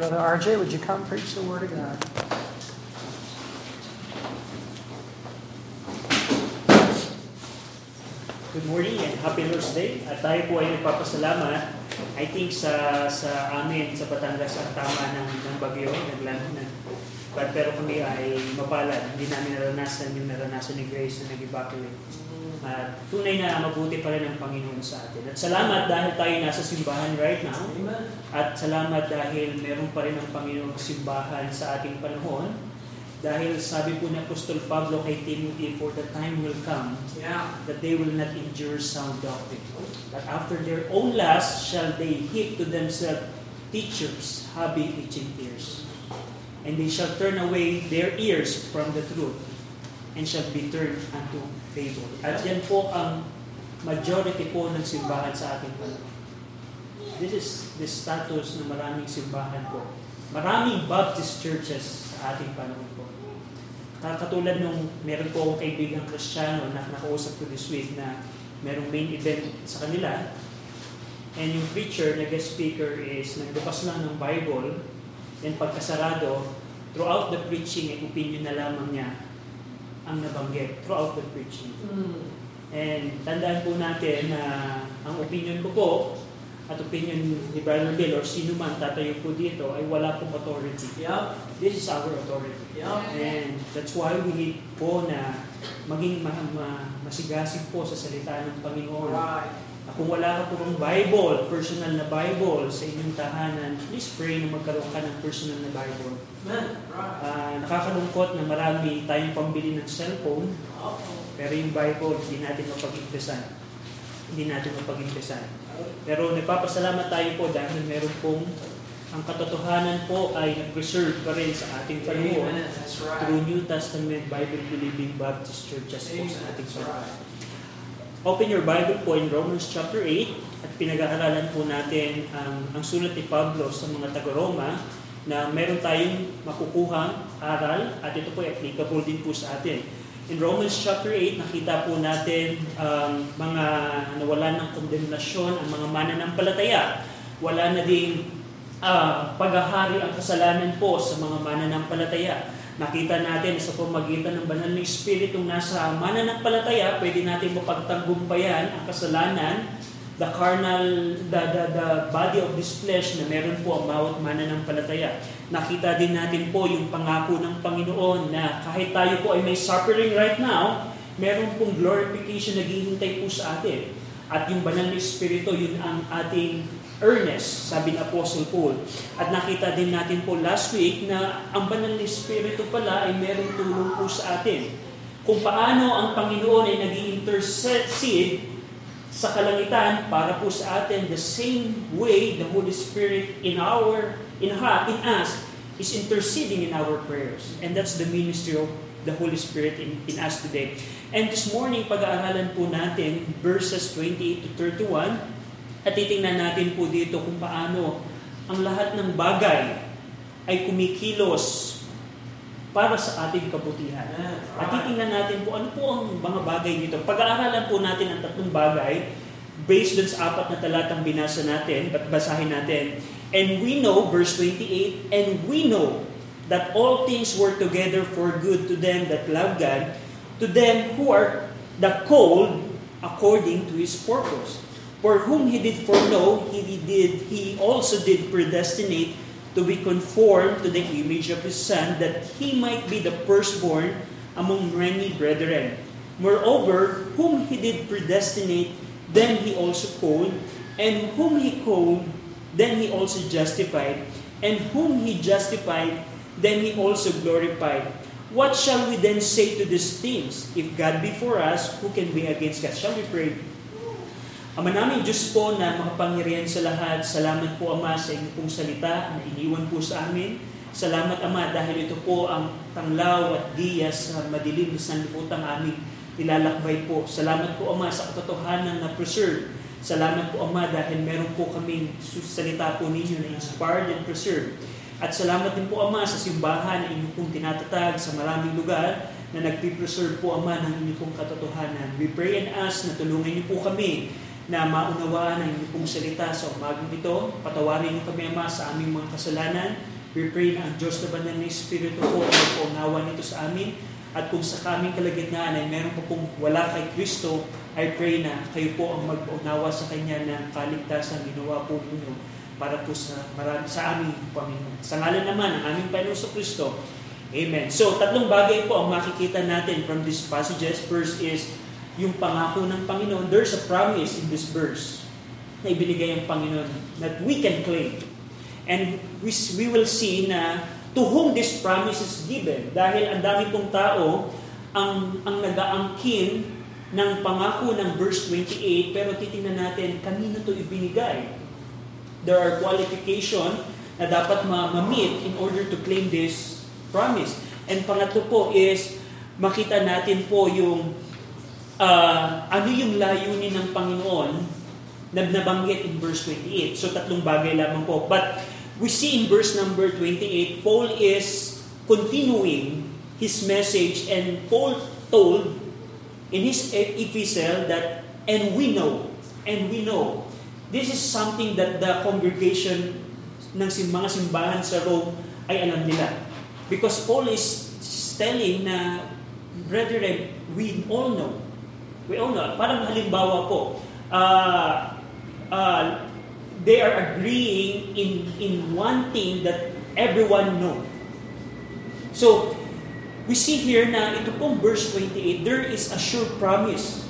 Brother RJ, would you come preach the Word of God? Good morning and happy Lord's Day. At tayo po ay nagpapasalamat. I think sa sa amin sa Batangas ang tama ng, ng bagyo, naglan na. But, pero kami ay mapalad. Hindi namin naranasan yung naranasan ni Grace na nag-evacuate. At tunay na mabuti pa rin ang Panginoon sa atin. At salamat dahil tayo nasa simbahan right now. At salamat dahil meron pa rin ang Panginoong simbahan sa ating panahon. Dahil sabi po ni Apostol Pablo kay Timothy, for the time will come Yeah. that they will not endure sound doctrine. That after their own lust shall they heap to themselves teachers having itching ears. And they shall turn away their ears from the truth and shall be turned unto fable. At yan po ang majority po ng simbahan sa ating panahon. This is the status ng maraming simbahan po. Maraming Baptist churches sa ating panahon po. Katulad nung meron po akong kaibigang kristyano na nakausap ko this week na merong main event sa kanila and yung preacher na guest speaker is nagbukas lang ng Bible and pagkasarado throughout the preaching ay opinion na lamang niya ang nabanggit throughout the preaching. And tandaan po natin na ang opinion ko po at opinion ni Brother Bill or sino man tatayo po dito ay wala pong authority. Yeah. This is our authority. Yeah. And that's why we need po na maging ma- ma- masigasig po sa salita ng Panginoon. Right. Kung wala ka pong Bible, personal na Bible sa inyong tahanan, please pray na magkaroon ka ng personal na Bible. Right. Ah, nakakalungkot na marami tayong pambili ng cellphone, Uh-oh. pero yung Bible, hindi natin mapag-impesan. Hindi natin mapag-impesan. Pero nagpapasalamat tayo po dahil meron pong ang katotohanan po ay nag-preserve pa rin sa ating panahon right. through New Testament Bible-believing Baptist churches po sa ating panahon. right. Open your Bible po in Romans chapter 8 at pinag-aaralan po natin ang, ang sulat ni Pablo sa mga taga-Roma na meron tayong makukuhang aral at ito po ay applicable din po sa atin. In Romans chapter 8, nakita po natin ang mga nawalan ng kondemnasyon, ang mga mananampalataya. Wala na ding ah, paghahari ang kasalanan po sa mga mananampalataya. Nakita natin sa pamagitan ng banal na Espiritong nasa mananampalataya, pwede natin mapagtagumpayan ang kasalanan, the carnal, the, the, the body of this flesh na meron po ang bawat mananampalataya. Nakita din natin po yung pangako ng Panginoon na kahit tayo po ay may suffering right now, meron pong glorification na naghihintay po sa atin. At yung banal na Espiritu, yun ang ating earnest, sabi ni Apostle Paul. At nakita din natin po last week na ang banal na Espiritu pala ay merong tulong po sa atin. Kung paano ang Panginoon ay nag intercede sa kalangitan para po sa atin the same way the Holy Spirit in our in ha, in us is interceding in our prayers. And that's the ministry of the Holy Spirit in, in us today. And this morning, pag-aaralan po natin verses 28 to 31 at titingnan natin po dito kung paano ang lahat ng bagay ay kumikilos para sa ating kabutihan. At titingnan natin po ano po ang mga bagay dito. Pag-aaralan po natin ang tatlong bagay based dun sa apat na talatang binasa natin, at basahin natin. And we know, verse 28, and we know that all things work together for good to them that love God, to them who are the called according to His purpose. For whom He did foreknow, He did He also did predestinate to be conformed to the image of His Son, that He might be the firstborn among many brethren. Moreover, whom He did predestinate, then He also called, and whom He called, then He also justified, and whom He justified, then He also glorified. What shall we then say to these things? If God be for us, who can be against us? Shall we pray? Ama namin Diyos po na makapangyarihan sa lahat, salamat po Ama sa inyong salita na iniwan po sa amin. Salamat Ama dahil ito po ang tanglaw at diya sa madilim na sanlibutan aming nilalakbay po. Salamat po Ama sa katotohanan na preserve. Salamat po Ama dahil meron po kaming salita po ninyo na inspired and preserved. At salamat din po Ama sa simbahan na inyong pong tinatatag sa maraming lugar na nagpipreserve po Ama ng inyong pong katotohanan. We pray and ask na tulungan niyo po kami na maunawaan ang inyong salita sa umagang ito. Patawarin niyo kami, Ama, sa aming mga kasalanan. We pray na ang Diyos na banal ng Espiritu po ay paunawa nito sa amin. At kung sa kaming kalagitnaan ay meron po pong wala kay Kristo, I pray na kayo po ang magpaunawa sa Kanya ng kaligtasan ginawa po ninyo para po sa, marami, sa aming Panginoon. Sa ngalan naman ng aming Panginoon sa Kristo, Amen. So, tatlong bagay po ang makikita natin from these passages. First is yung pangako ng Panginoon. There's a promise in this verse na ibinigay ang Panginoon that we can claim. And we, we will see na to whom this promise is given. Dahil ang dami pong tao ang, ang nag-aangkin ng pangako ng verse 28, pero titingnan natin, kanino to ibinigay? There are qualification na dapat ma-meet in order to claim this promise. And pangatlo po is, makita natin po yung uh, ano yung layunin ng Panginoon na nabanggit in verse 28. So tatlong bagay lamang po. But we see in verse number 28, Paul is continuing his message and Paul told in his epistle that, and we know, and we know, this is something that the congregation ng mga simbahan sa Rome ay alam nila. Because Paul is telling na, brethren, we all know. We all know. Parang halimbawa po, uh, uh, they are agreeing in, in one thing that everyone know. So, we see here na ito pong verse 28, there is a sure promise.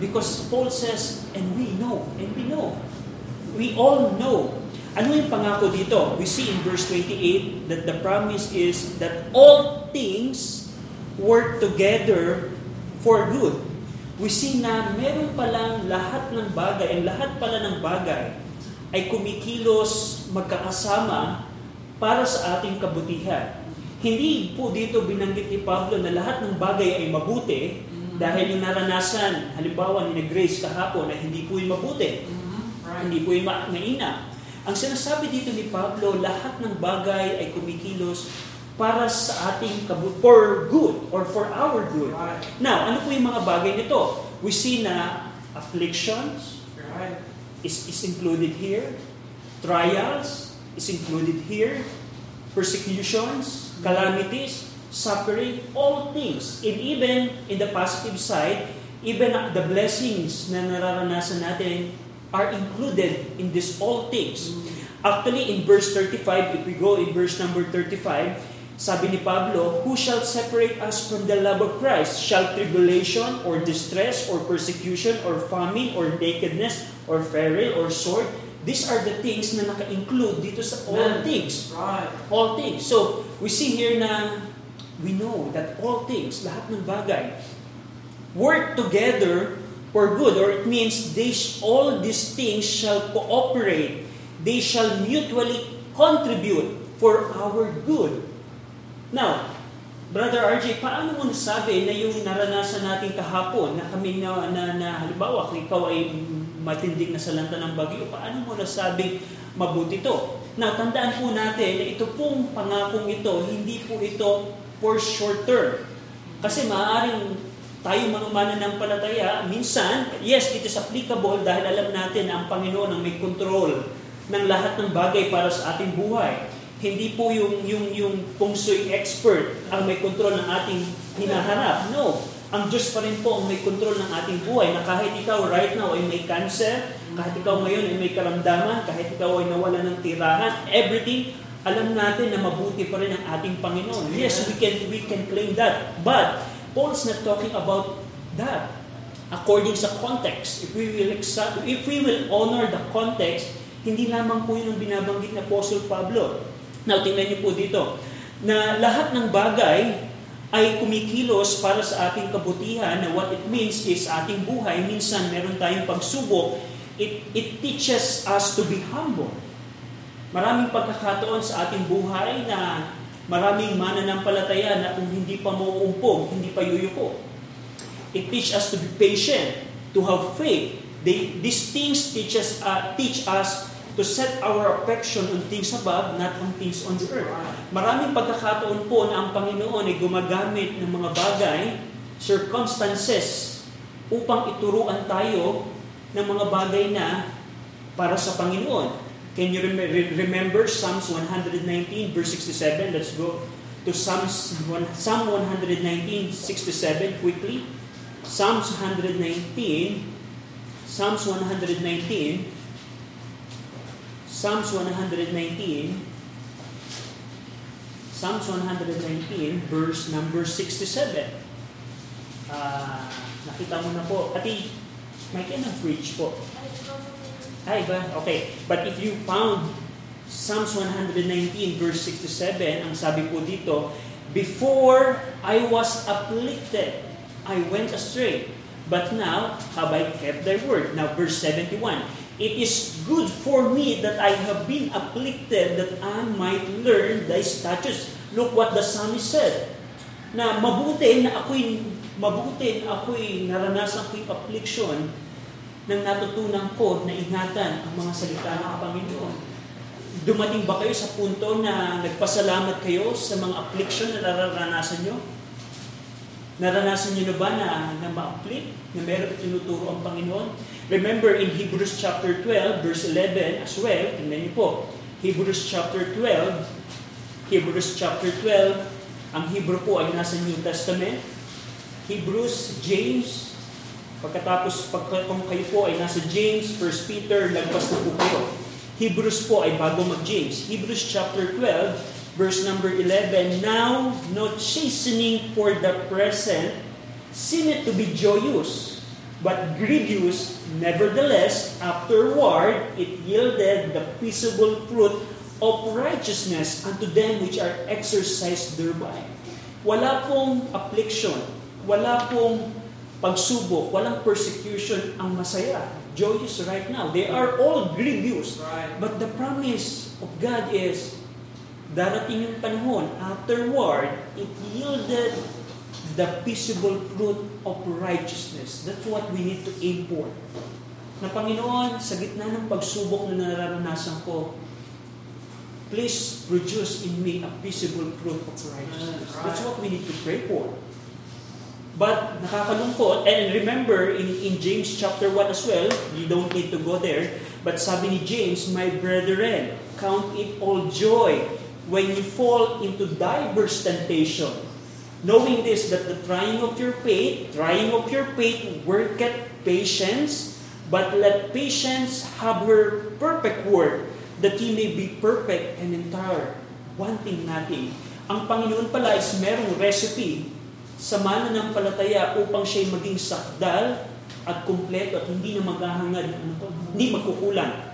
Because Paul says, and we know, and we know. We all know ano yung pangako dito? We see in verse 28 that the promise is that all things work together for good. We see na meron palang lahat ng bagay, ang lahat pala ng bagay ay kumikilos magkakasama para sa ating kabutihan. Hindi po dito binanggit ni Pablo na lahat ng bagay ay mabuti dahil yung naranasan, halimbawa ni Grace kahapon na hindi po yung mabuti. Mm-hmm. Hindi po yung ma- mainam. Ang sinasabi dito ni Pablo, lahat ng bagay ay kumikilos para sa ating kabut for good or for our good. Right. Now, ano po yung mga bagay nito? We see na afflictions right. Is, is included here. Trials is included here. Persecutions, calamities, suffering, all things. And even in the positive side, even the blessings na nararanasan natin are included in this all things. Actually, in verse 35, if we go in verse number 35, sabi ni Pablo, Who shall separate us from the love of Christ? Shall tribulation, or distress, or persecution, or famine, or nakedness, or peril, or sword? These are the things na naka-include dito sa all things. Right. All things. So, we see here na we know that all things, lahat ng bagay, work together for good, or it means they all these things shall cooperate. They shall mutually contribute for our good. Now, Brother RJ, paano mo nasabi na yung naranasan natin kahapon na kami na, na, na halimbawa kung ikaw ay matinding na salanta ng bagyo, paano mo nasabi mabuti ito? Now, tandaan po natin na ito pong pangakong ito, hindi po ito for short term. Kasi maaaring tayo manumana ng palataya, minsan, yes, it is applicable dahil alam natin na ang Panginoon ang may control ng lahat ng bagay para sa ating buhay. Hindi po yung, yung, yung feng shui expert ang may control ng ating hinaharap. No. Ang Diyos pa rin po ang may control ng ating buhay na kahit ikaw right now ay may cancer, kahit ikaw ngayon ay may karamdaman, kahit ikaw ay nawala ng tirahan, everything, alam natin na mabuti pa rin ang ating Panginoon. Yes, we can we can claim that. But Paul's not talking about that. According sa context, if we will if we will honor the context, hindi lamang po yun ang binabanggit na Apostle Pablo. Now, tingnan niyo po dito, na lahat ng bagay ay kumikilos para sa ating kabutihan na what it means is ating buhay, minsan meron tayong pagsubok, it, it teaches us to be humble. Maraming pagkakataon sa ating buhay na Maraming mananampalataya na kung hindi pa mauumpog, hindi pa yuyuko. It teach us to be patient, to have faith. They, these things teach uh, teach us to set our affection on things above, not on things on the earth. Maraming pagkakataon po na ang Panginoon ay gumagamit ng mga bagay, circumstances, upang ituruan tayo ng mga bagay na para sa Panginoon. Can you rem- remember Psalms 119 verse 67? Let's go to Psalms Psalm 119 67 quickly. Psalms 119 Psalms 119 Psalms 119 Psalms 119 verse number 67. Ah, nakita mo na po. Pati, may ka nag-preach po. Ay ba? Okay. But if you found Psalms 119 verse 67, ang sabi po dito, Before I was afflicted, I went astray. But now have I kept thy word. Now verse 71, It is good for me that I have been afflicted that I might learn thy statutes. Look what the psalmist said. Na mabuti na ako'y mabuti na ako'y naranasan ko'y affliction nang natutunan ko na ingatan ang mga salita ng Panginoon. Dumating ba kayo sa punto na nagpasalamat kayo sa mga affliction na nararanasan nyo? Naranasan nyo na ba na, na ma-afflict, na meron tinuturo ang Panginoon? Remember in Hebrews chapter 12, verse 11 as well, tingnan niyo po, Hebrews chapter 12, Hebrews chapter 12, ang Hebrew po ay nasa New Testament, Hebrews, James, pagkatapos pag, kung kayo po ay nasa James, 1 Peter, lagpas na po kayo. Hebrews po ay bago mag-James. Hebrews chapter 12, verse number 11, Now no chastening for the present seemeth to be joyous, but grievous, nevertheless, afterward it yielded the peaceable fruit of righteousness unto them which are exercised thereby. Wala pong affliction, wala pong pagsubok, walang persecution ang masaya. Joyous right now. They are all grievous. But the promise of God is, darating yung panahon, afterward, it yielded the peaceable fruit of righteousness. That's what we need to aim for. Na Panginoon, sa gitna ng pagsubok na nararanasan ko, please produce in me a peaceable fruit of righteousness. That's what we need to pray for. But nakakalungkot, and remember in, in James chapter 1 as well, you don't need to go there, but sabi ni James, My brethren, count it all joy when you fall into diverse temptation, knowing this, that the trying of your faith, trying of your faith worketh patience, but let patience have her perfect work, that ye may be perfect and entire, wanting nothing. Ang Panginoon pala is merong recipe sa mananampalataya upang siya'y maging sakdal at kumpleto at hindi na maghahangad, ano hindi magkukulang.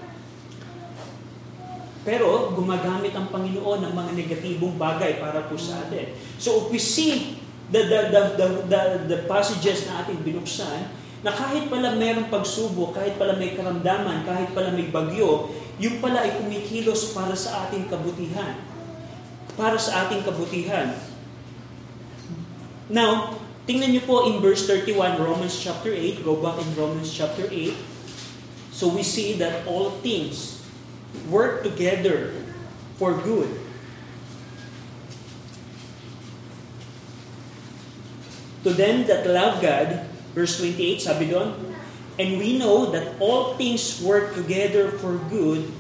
Pero gumagamit ang Panginoon ng mga negatibong bagay para po sa atin. So if we see the, the, the, the, the, the passages na ating binuksan, na kahit pala mayroong pagsubok, kahit pala may karamdaman, kahit pala may bagyo, yung pala ay kumikilos para sa ating kabutihan. Para sa ating kabutihan. Now, tingnan niyo po in verse 31, Romans chapter 8, go back in Romans chapter 8. So we see that all things work together for good. To them that love God, verse 28, sabi doon, And we know that all things work together for good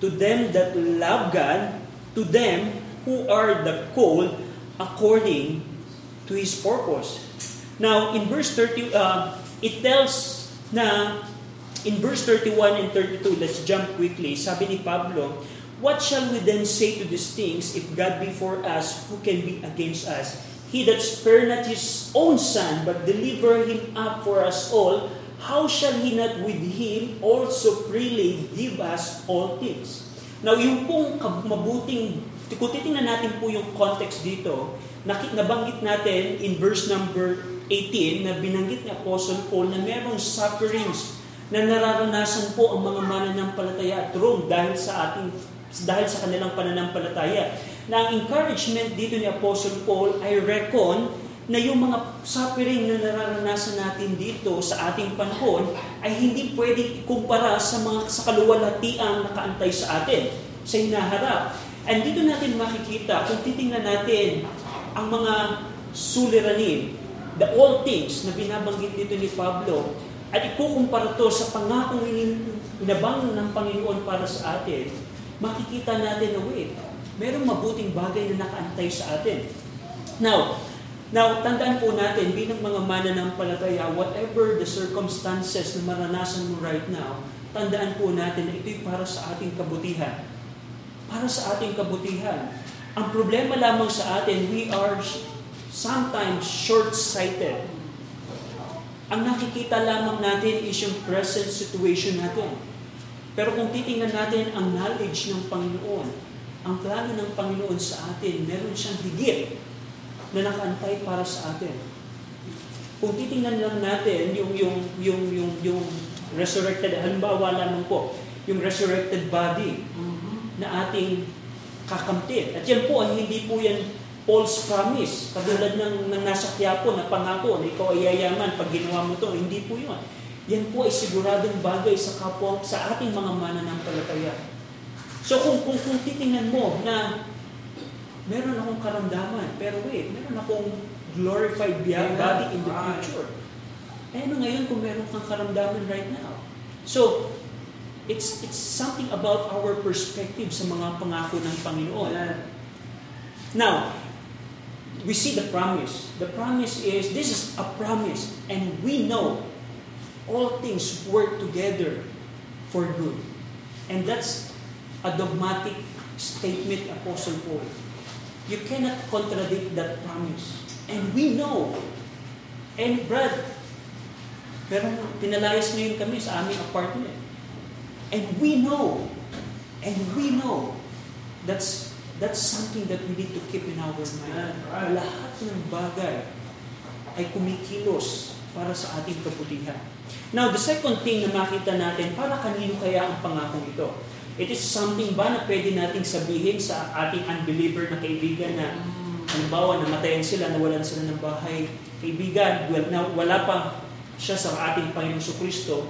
to them that love God, to them who are the called according to His purpose. Now, in verse 30, uh, it tells na In verse 31 and 32, let's jump quickly. Sabi ni Pablo, What shall we then say to these things? If God be for us, who can be against us? He that spared not his own son, but delivered him up for us all, how shall he not with him also freely give us all things? Now, yung pong mabuting, kung titingnan natin po yung context dito, nabanggit natin in verse number 18 na binanggit ni Apostle Paul na merong sufferings na nararanasan po ang mga mananampalataya at Rome dahil sa ating dahil sa kanilang pananampalataya. Na ang encouragement dito ni Apostle Paul ay reckon na yung mga suffering na nararanasan natin dito sa ating panahon ay hindi pwedeng ikumpara sa mga sa kaluwalhatiang nakaantay sa atin, sa hinaharap. And dito natin makikita, kung titingnan natin ang mga suliranin, the all things na binabanggit dito ni Pablo, at ikukumpara to sa pangakong inabang ng Panginoon para sa atin, makikita natin na wait, merong mabuting bagay na nakaantay sa atin. Now, now tandaan po natin bilang mga mananampalataya, whatever the circumstances na maranasan mo right now, tandaan po natin na ito'y para sa ating kabutihan. Para sa ating kabutihan. Ang problema lamang sa atin, we are sometimes short-sighted ang nakikita lamang natin is yung present situation natin. Pero kung titingnan natin ang knowledge ng Panginoon, ang plano ng Panginoon sa atin, meron siyang higit na nakaantay para sa atin. Kung titingnan lang natin yung yung yung yung yung resurrected halimbawa lamang po, yung resurrected body na ating kakamtin. At yan po ay hindi po yan false promise. Katulad ng, ng nasa Quiapo na pangako na ikaw ay yayaman pag ginawa mo to. Hindi po yun. Yan po ay siguradong bagay sa kapwa, sa ating mga mananampalataya. So kung, kung, kung titingnan mo na meron akong karamdaman, pero wait, meron akong glorified body in the future. Eh ano ngayon kung meron kang karamdaman right now? So, it's it's something about our perspective sa mga pangako ng Panginoon. Now, we see the promise. The promise is, this is a promise, and we know all things work together for good. And that's a dogmatic statement, Apostle Paul. You cannot contradict that promise. And we know. And Brad, pero pinalayas ngayon kami sa aming apartment. And we know. And we know. That's That's something that we need to keep in our mind. Right. Lahat ng bagay ay kumikilos para sa ating kabutihan. Now, the second thing na makita natin, para kanino kaya ang pangakong ito? It is something ba na pwede nating sabihin sa ating unbeliever na kaibigan na halimbawa namatayan sila, nawalan sila ng bahay, kaibigan, well, na wala pa siya sa ating Panginoon Kristo.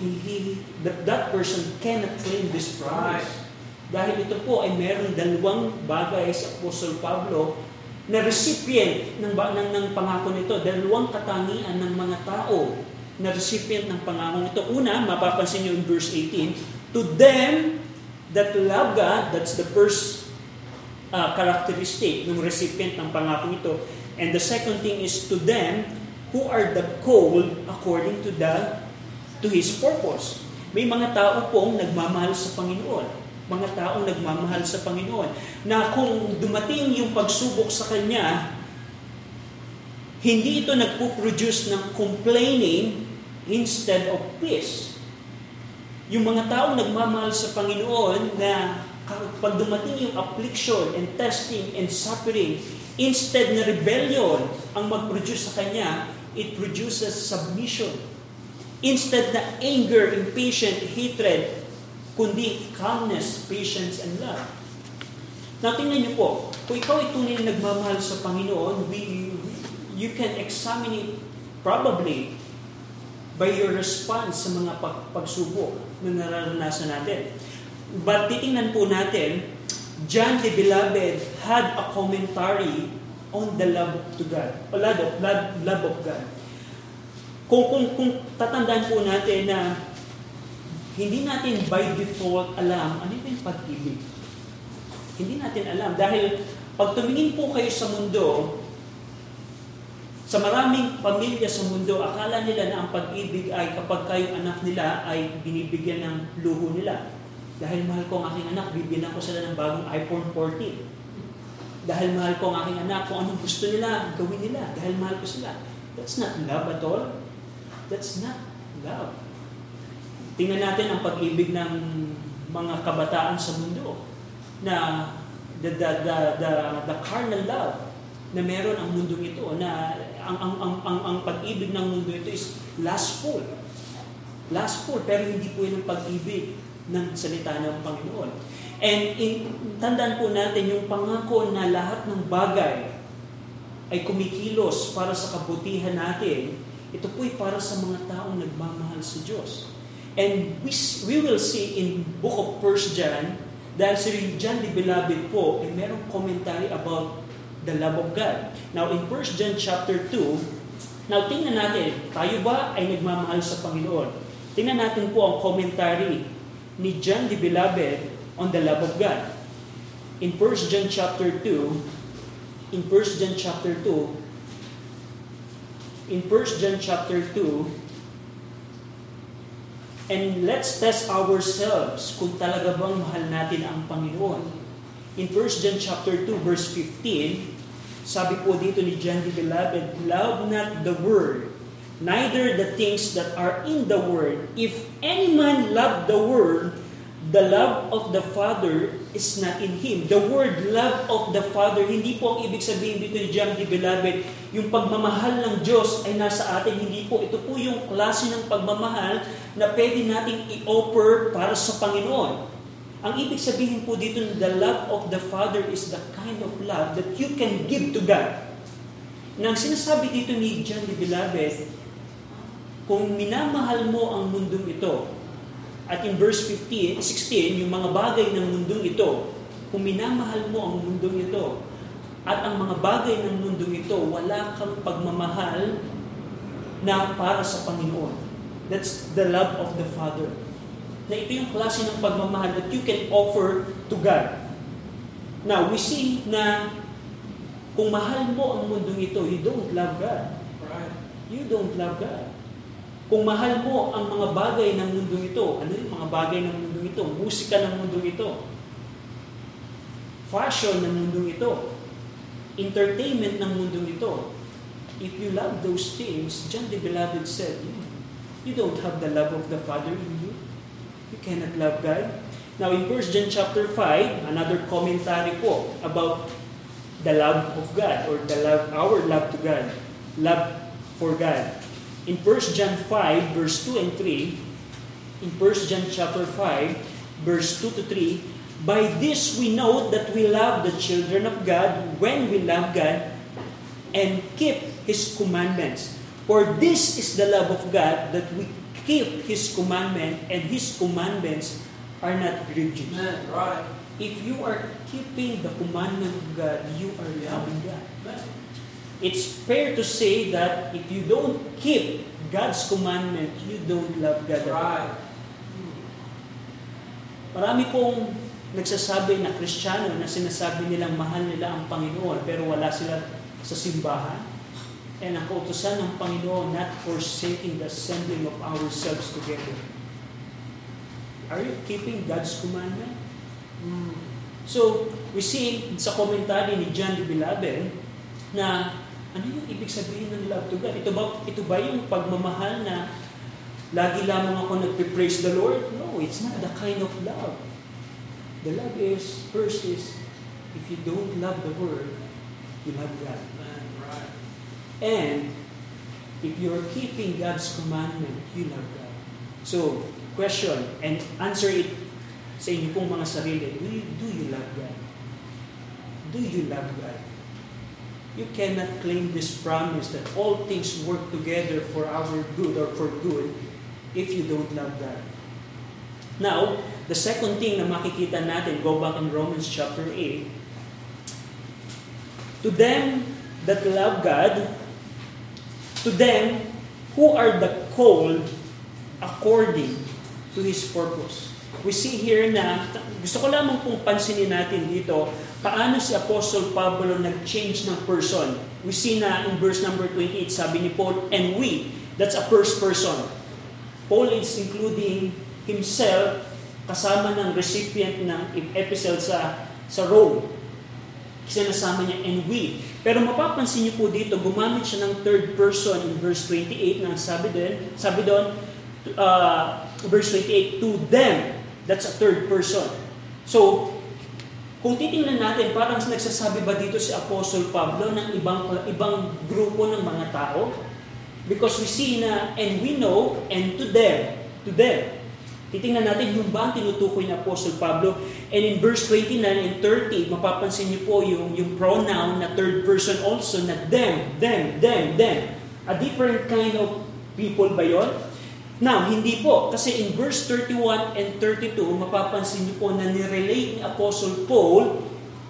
He, he, that, that person cannot claim this promise. Dahil ito po ay meron dalawang bagay sa Apostle Pablo na recipient ng, ng, ng pangako nito. Dalawang katangian ng mga tao na recipient ng pangako nito. Una, mapapansin niyo in verse 18, To them that love God, that's the first uh, characteristic ng recipient ng pangako nito. And the second thing is to them who are the called according to the to His purpose. May mga tao pong nagmamahal sa Panginoon mga taong nagmamahal sa Panginoon, na kung dumating yung pagsubok sa Kanya, hindi ito nagpo-produce ng complaining instead of peace. Yung mga taong nagmamahal sa Panginoon na pag dumating yung affliction and testing and suffering, instead na rebellion ang mag-produce sa Kanya, it produces submission. Instead na anger, impatient, hatred, kundi calmness, patience, and love. Now, tingnan niyo po, kung ikaw ay tunay na nagmamahal sa Panginoon, we, you can examine it probably by your response sa mga pag, pagsubok na nararanasan natin. But titingnan po natin, John the Beloved had a commentary on the love to God, o love of, love, love of God. Kung, kung, kung tatandaan po natin na hindi natin by default alam ano yung pag-ibig. Hindi natin alam. Dahil pag tumingin po kayo sa mundo, sa maraming pamilya sa mundo, akala nila na ang pag-ibig ay kapag kayong anak nila ay binibigyan ng luho nila. Dahil mahal ko ang aking anak, bibigyan ko sila ng bagong iPhone 14. Dahil mahal ko ang aking anak, kung anong gusto nila, gawin nila. Dahil mahal ko sila. That's not love at all. That's not love. Tingnan natin ang pag-ibig ng mga kabataan sa mundo na the, the, the, the, the carnal love na meron ang mundo ito na ang, ang, ang, ang, ang pag-ibig ng mundo ito is lustful. Lustful, pero hindi po yan ang pag-ibig ng salita ng Panginoon. And in, tandaan po natin yung pangako na lahat ng bagay ay kumikilos para sa kabutihan natin, ito po'y para sa mga taong nagmamahal sa Diyos. And we, we will see in book of 1 John, dahil si John the Beloved po, ay merong commentary about the love of God. Now, in 1 John chapter 2, Now, tingnan natin, tayo ba ay nagmamahal sa Panginoon? Tingnan natin po ang commentary ni John the Beloved on the love of God. In 1 John chapter 2, in 1 John chapter 2, in 1 John chapter 2, And let's test ourselves kung talaga bang mahal natin ang Panginoon. In 1 John chapter 2 verse 15, sabi po dito ni John the Beloved, Love not the world, neither the things that are in the world. If any man love the world, the love of the Father is not in him. The word love of the Father, hindi po ang ibig sabihin dito ni John the Beloved, yung pagmamahal ng Diyos ay nasa atin. Hindi po. Ito po yung klase ng pagmamahal na pwede nating i-offer para sa Panginoon. Ang ibig sabihin po dito, the love of the Father is the kind of love that you can give to God. Nang sinasabi dito ni John the Beloved, kung minamahal mo ang mundong ito, at in verse 15, 16, yung mga bagay ng mundong ito, kung minamahal mo ang mundong ito, at ang mga bagay ng mundong ito, wala kang pagmamahal na para sa Panginoon. That's the love of the Father na ito yung klase ng pagmamahal that you can offer to God. Now, we see na kung mahal mo ang mundong ito, you don't love God. Right. You don't love God. Kung mahal mo ang mga bagay ng mundong ito, ano yung mga bagay ng mundong ito? Musika ng mundong ito. Fashion ng mundong ito. Entertainment ng mundong ito. If you love those things, John the Beloved said, you don't have the love of the Father in you. You cannot love God. Now in 1 John chapter 5, another commentary po about the love of God or the love, our love to God, love for God. In 1 John 5, verse 2 and 3, in 1 John chapter 5, verse 2 to 3, By this we know that we love the children of God when we love God and keep His commandments. For this is the love of God that we keep His commandment, and His commandments are not grievous. Right. If you are keeping the commandment of God, you are loving God. It's fair to say that if you don't keep God's commandment, you don't love God. at all. Right. Marami pong nagsasabi na Kristiyano na sinasabi nilang mahal nila ang Panginoon pero wala sila sa simbahan. And ang kautusan ng Panginoon, not forsaking the assembling of ourselves together. Are you keeping God's commandment? Mm. So, we see sa komentary ni John the Beloved na ano yung ibig sabihin ng love to God? Ito ba, ito ba yung pagmamahal na lagi lamang ako nagpe-praise the Lord? No, it's not the kind of love. The love is, first is, if you don't love the Word, you love God. And if you're keeping God's commandment, you love God. So, question, and answer it sa inyo pong mga sarili. Do you, do you love God? Do you love God? You cannot claim this promise that all things work together for our good or for good if you don't love God. Now, the second thing na makikita natin, go back in Romans chapter 8, to them that love God, to them who are the called according to His purpose. We see here na, gusto ko lamang pong pansinin natin dito, paano si Apostle Pablo nag-change ng person. We see na in verse number 28, sabi ni Paul, and we, that's a first person. Paul is including himself kasama ng recipient ng epistle sa sa Rome. Sinasama niya, and we. Pero mapapansin niyo po dito, gumamit siya ng third person in verse 28 na sabi din, sabi doon, uh, verse 28, to them. That's a third person. So, kung titingnan natin, parang nagsasabi ba dito si Apostle Pablo ng ibang ibang grupo ng mga tao? Because we see na, and we know, and to them, to them. Titingnan natin yung ba ang tinutukoy ni Apostle Pablo. And in verse 29 and 30, mapapansin niyo po yung, yung pronoun na third person also na them, them, them, them. A different kind of people ba yon? Now, hindi po. Kasi in verse 31 and 32, mapapansin niyo po na nirelate ni Apostle Paul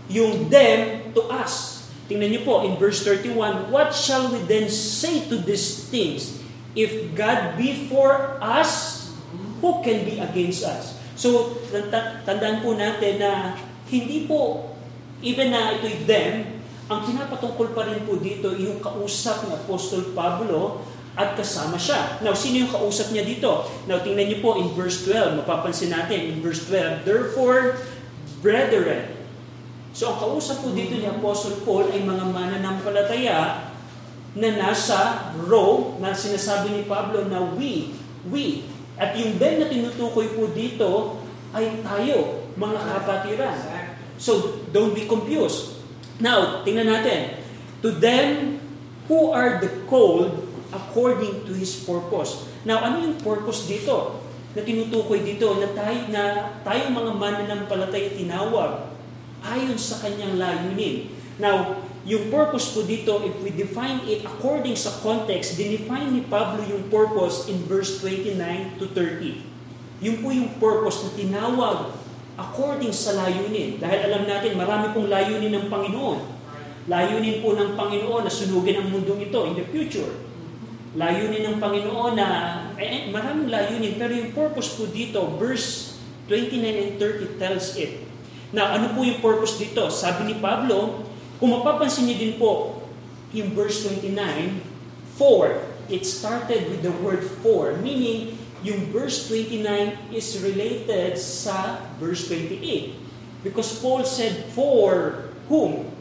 yung them to us. Tingnan niyo po, in verse 31, What shall we then say to these things? If God be for us, who can be against us? So, tandaan po natin na hindi po, even na ito'y them, ang pinapatungkol pa rin po dito, yung kausap ng Apostol Pablo at kasama siya. Now, sino yung kausap niya dito? Now, tingnan niyo po in verse 12, mapapansin natin in verse 12, Therefore, brethren, So ang kausap po dito ni Apostle Paul ay mga mananampalataya na nasa row na sinasabi ni Pablo na we, we. At yung them na tinutukoy po dito ay tayo, mga kapatiran. So don't be confused. Now, tingnan natin. To them who are the called according to His purpose. Now, ano yung purpose dito? Na tinutukoy dito na tayo, na tayo mga mananampalataya tinawag ayon sa kanyang layunin. Now, yung purpose po dito, if we define it according sa context, dinefine ni Pablo yung purpose in verse 29 to 30. Yung po yung purpose na tinawag according sa layunin. Dahil alam natin, marami pong layunin ng Panginoon. Layunin po ng Panginoon na sunugin ang mundong ito in the future. Layunin ng Panginoon na, eh, maraming layunin, pero yung purpose po dito, verse 29 and 30 tells it. Na ano po yung purpose dito? Sabi ni Pablo, kung mapapansin niyo din po, yung verse 29, for, it started with the word for, meaning yung verse 29 is related sa verse 28. Because Paul said, for whom?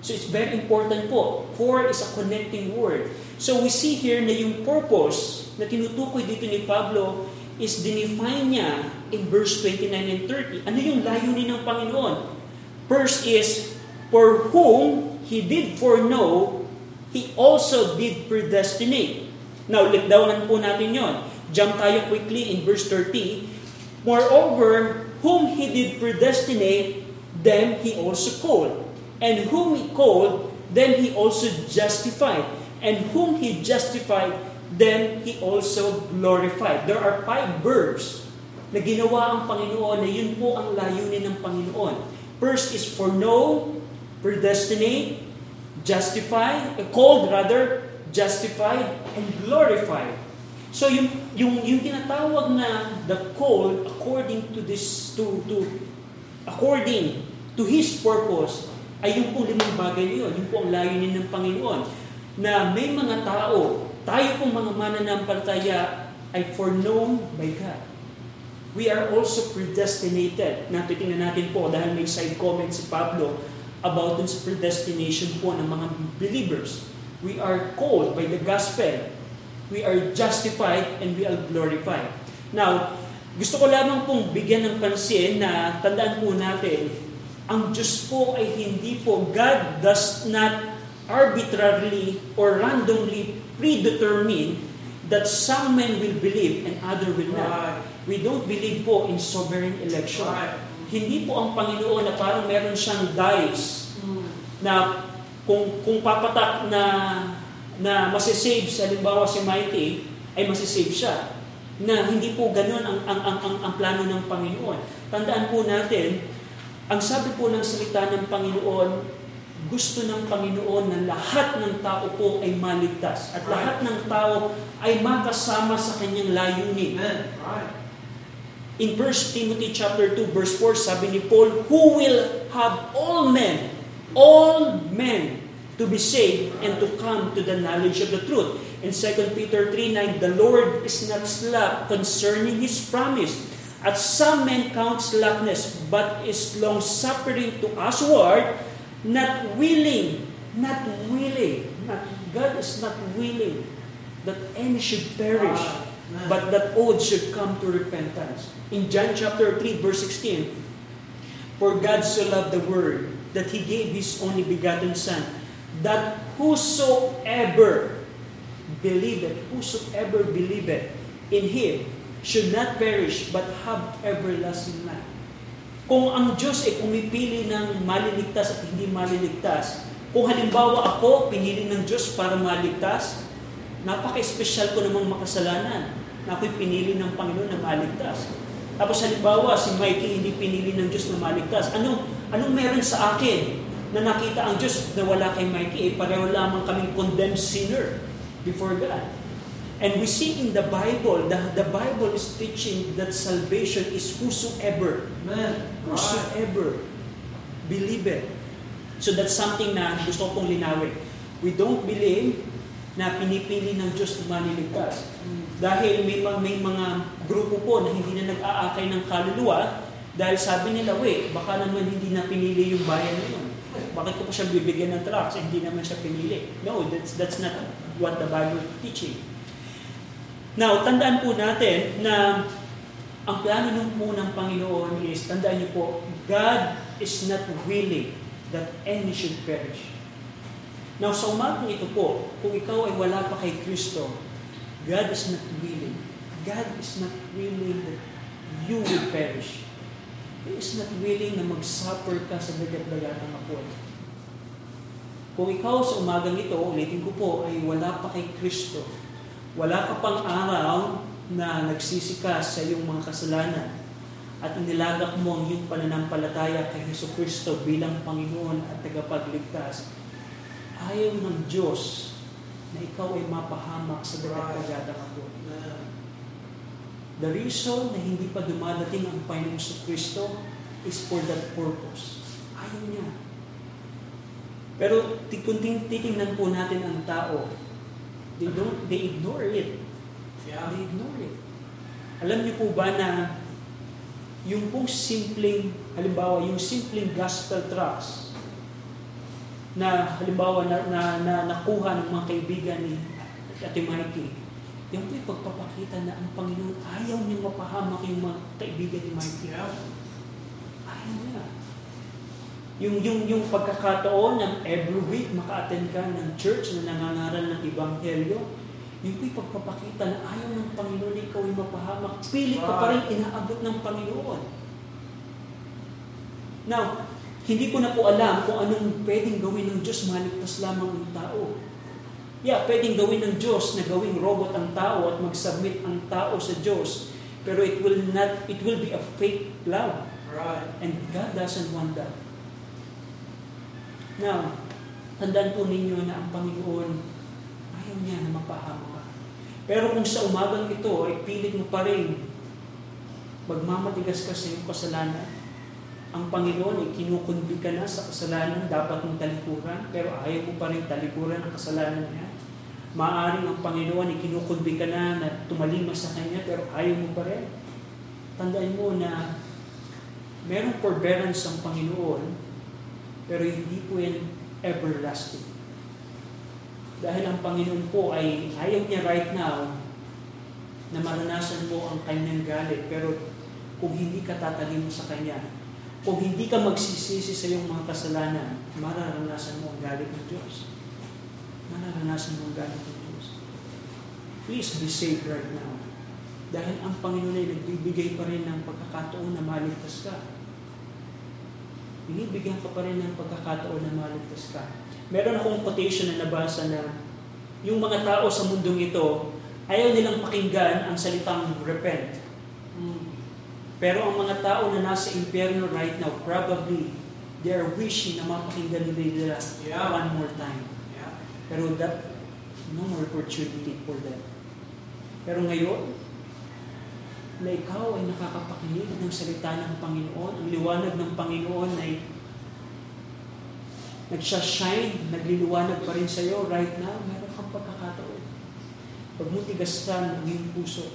So it's very important po. For is a connecting word. So we see here na yung purpose na tinutukoy dito ni Pablo is dinefine niya in verse 29 and 30. Ano yung layunin ng Panginoon? First is, for whom He did foreknow, He also did predestinate. Now, likdawanan po natin yon. Jump tayo quickly in verse 30. Moreover, whom He did predestinate, them He also called. And whom He called, then He also justified. And whom He justified, then He also glorified. There are five verbs na ginawa ang Panginoon na yun po ang layunin ng Panginoon. First is for know, predestinate, justify, uh, called rather, justified, and glorified. So yung, yung, yung tinatawag na the called according to this, to, to, according to His purpose, ay yung po limang bagay yun. Yung po ang layunin ng Panginoon. Na may mga tao tayo pong mga mananampalataya ay foreknown by God. We are also predestinated. Natitingnan natin po dahil may side comment si Pablo about dun predestination po ng mga believers. We are called by the gospel. We are justified and we are glorified. Now, gusto ko lamang pong bigyan ng pansin na tandaan po natin, ang Diyos po ay hindi po, God does not arbitrarily or randomly predetermine that some men will believe and other will not. Right. We don't believe po in sovereign election. Right. Hindi po ang Panginoon na parang meron siyang dice na kung kung papatak na na masisave sa halimbawa si Mighty ay masisave siya. Na hindi po ganoon ang ang, ang, ang, ang plano ng Panginoon. Tandaan po natin, ang sabi po ng salita ng Panginoon, gusto ng Panginoon na lahat ng tao po ay maligtas at lahat ng tao ay makasama sa kanyang layunin. In 1 Timothy chapter 2 verse 4 sabi ni Paul, who will have all men, all men to be saved and to come to the knowledge of the truth. In 2 Peter 3:9, the Lord is not slack concerning his promise, as some men count slackness, but is long suffering to usward, not willing, not willing, not, God is not willing that any should perish, but that all should come to repentance. In John chapter 3, verse 16, For God so loved the world that He gave His only begotten Son, that whosoever believeth, whosoever believeth in Him should not perish, but have everlasting life. Kung ang Diyos ay pumipili ng maliligtas at hindi maliligtas, kung halimbawa ako, pinili ng Diyos para maligtas, napaka-espesyal ko namang makasalanan na ako'y pinili ng Panginoon na maligtas. Tapos halimbawa, si Mikey hindi pinili ng Diyos na maligtas. Anong, anong meron sa akin na nakita ang Diyos na wala kay Mikey, eh, pareho lamang kaming condemned sinner before God. And we see in the Bible, the, the Bible is teaching that salvation is whosoever, Amen. Whosoever believe it. So that's something na gusto ko pong linawin. We don't believe na pinipili ng Diyos ang maniligtas. Dahil may, mga- may mga grupo po na hindi na nag-aakay ng kaluluwa dahil sabi nila, wait, baka naman hindi na pinili yung bayan na yun. Bakit ko pa siya bibigyan ng tracts? Eh, hindi naman siya pinili. No, that's, that's not what the Bible teaching. Now, tandaan po natin na ang plano ng po ng Panginoon is, tandaan niyo po, God is not willing that any should perish. Now, sa umagang ito po, kung ikaw ay wala pa kay Kristo, God is not willing. God is not willing that you will perish. He is not willing na mag-suffer ka sa dagat-dagatang apoy. Kung ikaw sa umagang ito, ulitin ko po, ay wala pa kay Kristo, wala ka pang araw na nagsisikas sa iyong mga kasalanan at inilagak mo ang iyong pananampalataya kay Heso Kristo bilang Panginoon at tagapagligtas, ayaw ng Diyos na ikaw ay mapahamak sa dagat-dagatang. Amen. The reason na hindi pa dumadating ang Panginoong sa Kristo is for that purpose. Ayaw niya. Pero ti- kung tin- titingnan po natin ang tao, they don't, they ignore it. Yeah. They ignore it. Alam niyo po ba na yung pong simpleng, halimbawa, yung simpleng gospel tracts na halimbawa na, na, na nakuha ng mga kaibigan ni Ate Mikey, yung po'y pagpapakita na ang Panginoon ayaw niyang mapahamak yung mga kaibigan ni Mikey. Yeah. Ayaw niya. Yung, yung, yung pagkakataon ng every week maka-attend ka ng church na nangangaral ng Ebanghelyo, yung po'y pagpapakita na ayaw ng Panginoon na ikaw ay mapahamak. Pili ka pa rin inaabot ng Panginoon. Now, hindi ko na po alam kung anong pwedeng gawin ng Diyos maligtas lamang ang tao. Yeah, pwedeng gawin ng Diyos na gawing robot ang tao at mag-submit ang tao sa Diyos. Pero it will not, it will be a fake love. Right. And God doesn't want that. Now, tandaan po ninyo na ang Panginoon ayaw niya na mapahama ka. Pero kung sa umagang ito ay pilit mo pa rin magmamatigas ka sa iyong kasalanan, ang Panginoon ay kinukundi ka na sa kasalanan dapat mong talikuran, pero ayaw mo pa rin talikuran ang kasalanan niya. Maaring ang Panginoon ay kinukundi ka na na tumalima sa Kanya, pero ayaw mo pa rin. Tandaan mo na merong forbearance ang Panginoon, pero hindi po yan everlasting. Dahil ang Panginoon po ay ayaw niya right now na maranasan mo ang kanyang galit. Pero kung hindi ka tatalim sa kanya, kung hindi ka magsisisi sa iyong mga kasalanan, mararanasan mo ang galit ng Diyos. Mararanasan mo ang galit ng Diyos. Please be saved right now. Dahil ang Panginoon ay nagbibigay pa rin ng pagkakataon na maligtas ka. Binibigyan ka pa rin ng pagkakataon na maligtas ka. Meron akong quotation na nabasa na yung mga tao sa mundong ito, ayaw nilang pakinggan ang salitang repent. Mm. Pero ang mga tao na nasa impyerno right now, probably, they are wishing na mapakinggan nila Yeah. one more time. Yeah. Pero that, no more opportunity for them. Pero ngayon, na ikaw ay nakakapakinig ng salita ng Panginoon, ang liwanag ng Panginoon ay nagsashine, nagliliwanag pa rin sa iyo right now, meron kang pagkakataon. Pag mo tigasan ang iyong puso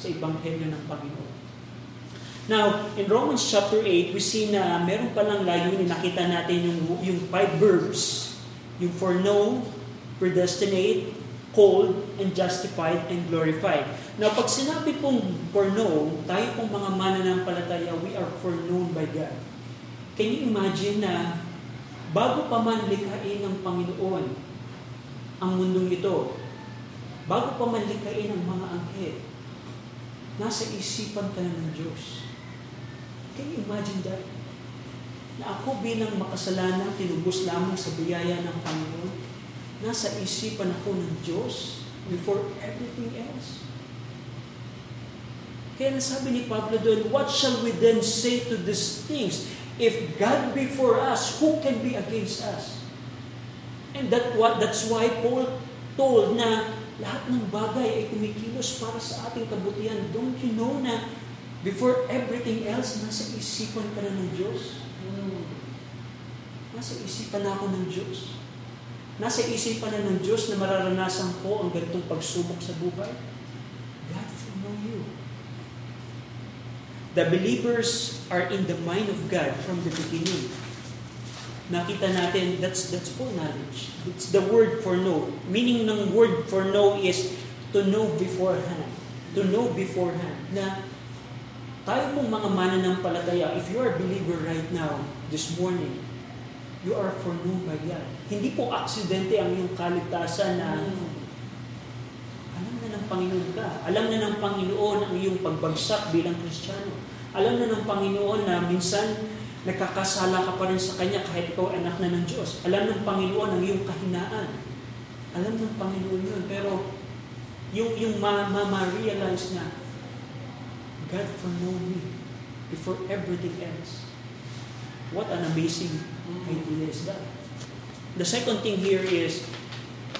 sa Ebanghelyo ng Panginoon. Now, in Romans chapter 8, we see na meron palang layunin, nakita natin yung, yung five verbs, yung foreknown, predestinate, called, and justified, and glorified. Now, pag sinabi pong foreknown, tayo pong mga mananampalataya, we are foreknown by God. Can you imagine na bago pa man likhain ng Panginoon ang mundong ito, bago pa man likhain ang mga anghel, nasa isipan ka na ng Diyos. Can you imagine that? Na ako bilang makasalanan, tinubos lamang sa biyaya ng Panginoon, nasa isipan ako ng Diyos before everything else. Kaya nasabi ni Pablo doon, what shall we then say to these things? If God be for us, who can be against us? And that what that's why Paul told na lahat ng bagay ay kumikilos para sa ating kabutihan. Don't you know na before everything else, nasa isipan ka na ng Diyos? Mm. Nasa isipan na ako ng Diyos. Nasa isipan na ng Diyos na mararanasan ko ang ganitong pagsubok sa buhay. God will know you. The believers are in the mind of God from the beginning. Nakita natin, that's that's full knowledge. It's the word for know. Meaning ng word for know is to know beforehand. To know beforehand. Na tayo pong mga mananampalataya, if you are a believer right now, this morning, you are foreknown by God. Hindi po aksidente ang iyong kaligtasan na alam na ng Panginoon ka. Alam na ng Panginoon ang iyong pagbagsak bilang Kristiyano. Alam na ng Panginoon na minsan nagkakasala ka pa rin sa Kanya kahit ikaw anak na ng Diyos. Alam ng Panginoon ang iyong kahinaan. Alam ng Panginoon yun. Pero yung, yung ma- ma- ma-realize na God foreknow me before everything else. What an amazing idea is that. The second thing here is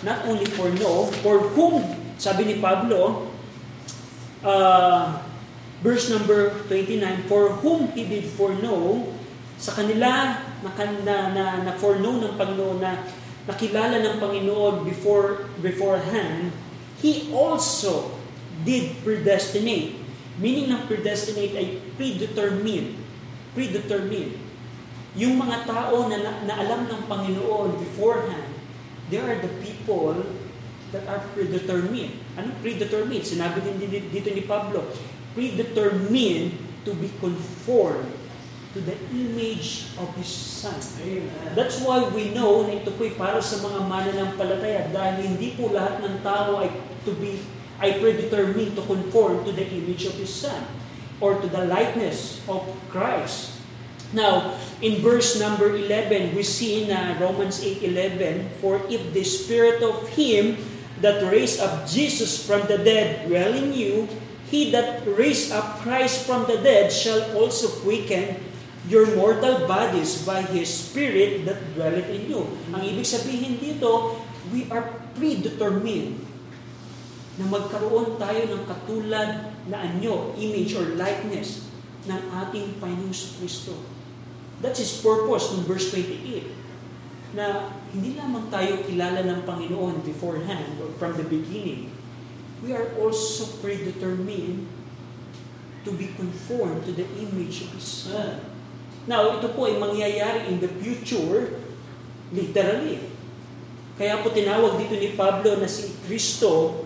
not only for know, for whom, sabi ni Pablo, uh, verse number 29, for whom he did foreknow, sa kanila na, na, na, na foreknow ng Panginoon na nakilala ng Panginoon before beforehand, he also did predestinate. Meaning ng predestinate ay predetermine. Predetermine. Yung mga tao na, na, na alam ng Panginoon beforehand, they are the people that are predetermined. Ano predetermined? Sinabi din dito, dito ni Pablo, predetermined to be conformed to the image of His Son. Amen. That's why we know na ito po'y para sa mga mananampalataya dahil hindi po lahat ng tao ay to be ay predetermined to conform to the image of His Son or to the likeness of Christ. Now, in verse number 11, we see na Romans 8:11, For if the spirit of him that raised up Jesus from the dead dwell in you, he that raised up Christ from the dead shall also quicken your mortal bodies by His Spirit that dwelleth in you. Ang ibig sabihin dito, we are predetermined na magkaroon tayo ng katulad na anyo, image or likeness ng ating Panginoong Kristo. That's His purpose in verse 28. Na hindi lamang tayo kilala ng Panginoon beforehand or from the beginning, we are also predetermined to be conformed to the image of His Son. Now, ito po ay mangyayari in the future, literally. Kaya po tinawag dito ni Pablo na si Kristo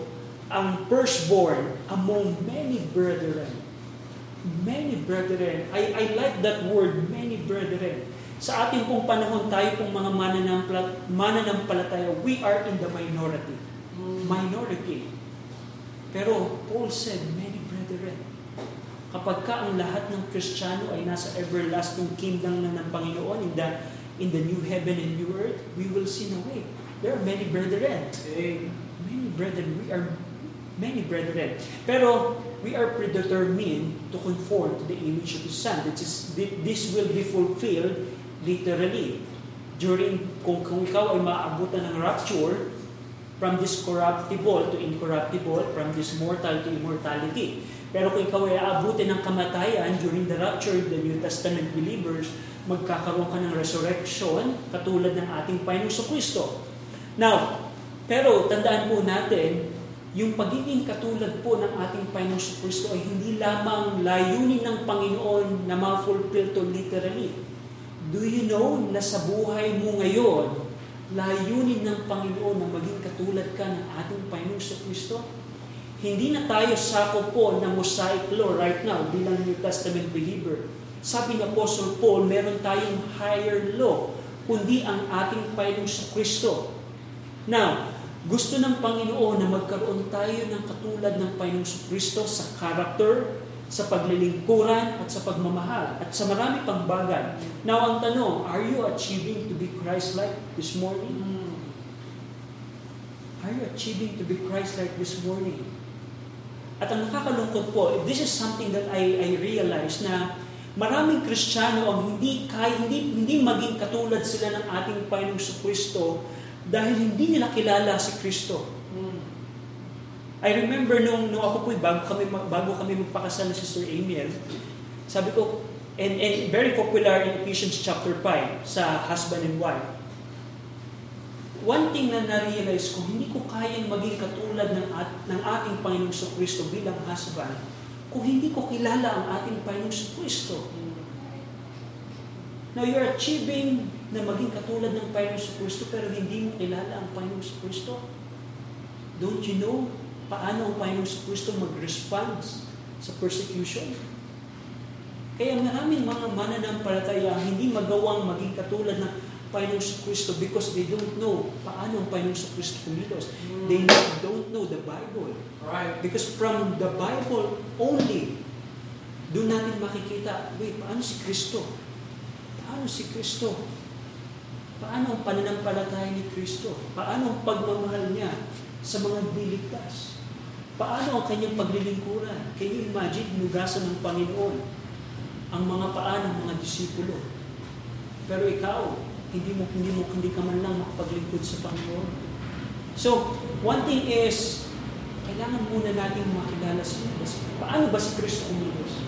ang firstborn among many brethren. Many brethren. I, I like that word, many brethren. Sa ating pong panahon, tayo pong mga mananampala- mananampalataya, we are in the minority. Minority. Pero Paul said, many brethren. Kapag ka ang lahat ng Kristiyano ay nasa everlasting kingdom na ng Panginoon in the, in the new heaven and new earth, we will see no way. There are many brethren. Many brethren. We are many brethren. Pero we are predetermined to conform to the image of His Son. This, is, this will be fulfilled literally. During, kung, kung ikaw ay maabutan ng rapture, from this corruptible to incorruptible, from this mortal to immortality. Pero kung ikaw ay aabutin ng kamatayan during the rapture, the New Testament believers, magkakaroon ka ng resurrection katulad ng ating Panginoong Kristo. Now, pero tandaan po natin, yung pagiging katulad po ng ating Panginoong Kristo ay hindi lamang layunin ng Panginoon na ma-fulfill to literally. Do you know na sa buhay mo ngayon, layunin ng Panginoon na maging katulad ka ng ating Panginoong Kristo? Hindi na tayo sakop po ng Mosaic Law right now bilang New Testament believer. Sabi ni Apostle Paul, meron tayong higher law, kundi ang ating Panginoong Kristo. Now, gusto ng Panginoon na magkaroon tayo ng katulad ng Panginoong Kristo sa character, sa paglilingkuran at sa pagmamahal at sa marami pang bagay. Now, ang tanong, are you achieving to be Christ-like this morning? Are you achieving to be Christ-like this morning? At ang nakakalungkot po, this is something that I, I realize na Maraming Kristiyano ang hindi kaya, hindi, hindi maging katulad sila ng ating Panginoong Kristo dahil hindi nila kilala si Kristo. I remember nung, nung ako po'y bago kami, bago kami magpakasal ni Sister Amiel, sabi ko, and, and very popular in Ephesians chapter 5 sa husband and wife. One thing na na-realize ko, hindi ko kayang maging katulad ng, at, ng ating Panginoong Kristo bilang husband kung hindi ko kilala ang ating Panginoong Kristo. Now, you're achieving na maging katulad ng Panginoong Kristo pero hindi mo kilala ang Panginoong Kristo. Don't you know paano ang Panginoong Kristo mag-respond sa persecution? Kaya maraming mga mananampalataya ang hindi magawang maging katulad ng Panginoong Kristo because they don't know paano ang Panginoong Kristo kumilos. They don't know the Bible. Right. Because from the Bible only, doon natin makikita, wait, paano si Kristo? Paano si Kristo? Paano ang pananampalataya ni Kristo? Paano ang pagmamahal niya sa mga diligtas? Paano ang kanyang paglilingkuran? Can you imagine, hinugasan ng Panginoon ang mga paa ng mga disipulo? Pero ikaw, hindi mo hindi mo hindi ka man lang makapaglingkod sa Panginoon. So, one thing is kailangan muna nating makilala si Paano ba si Kristo kumilos?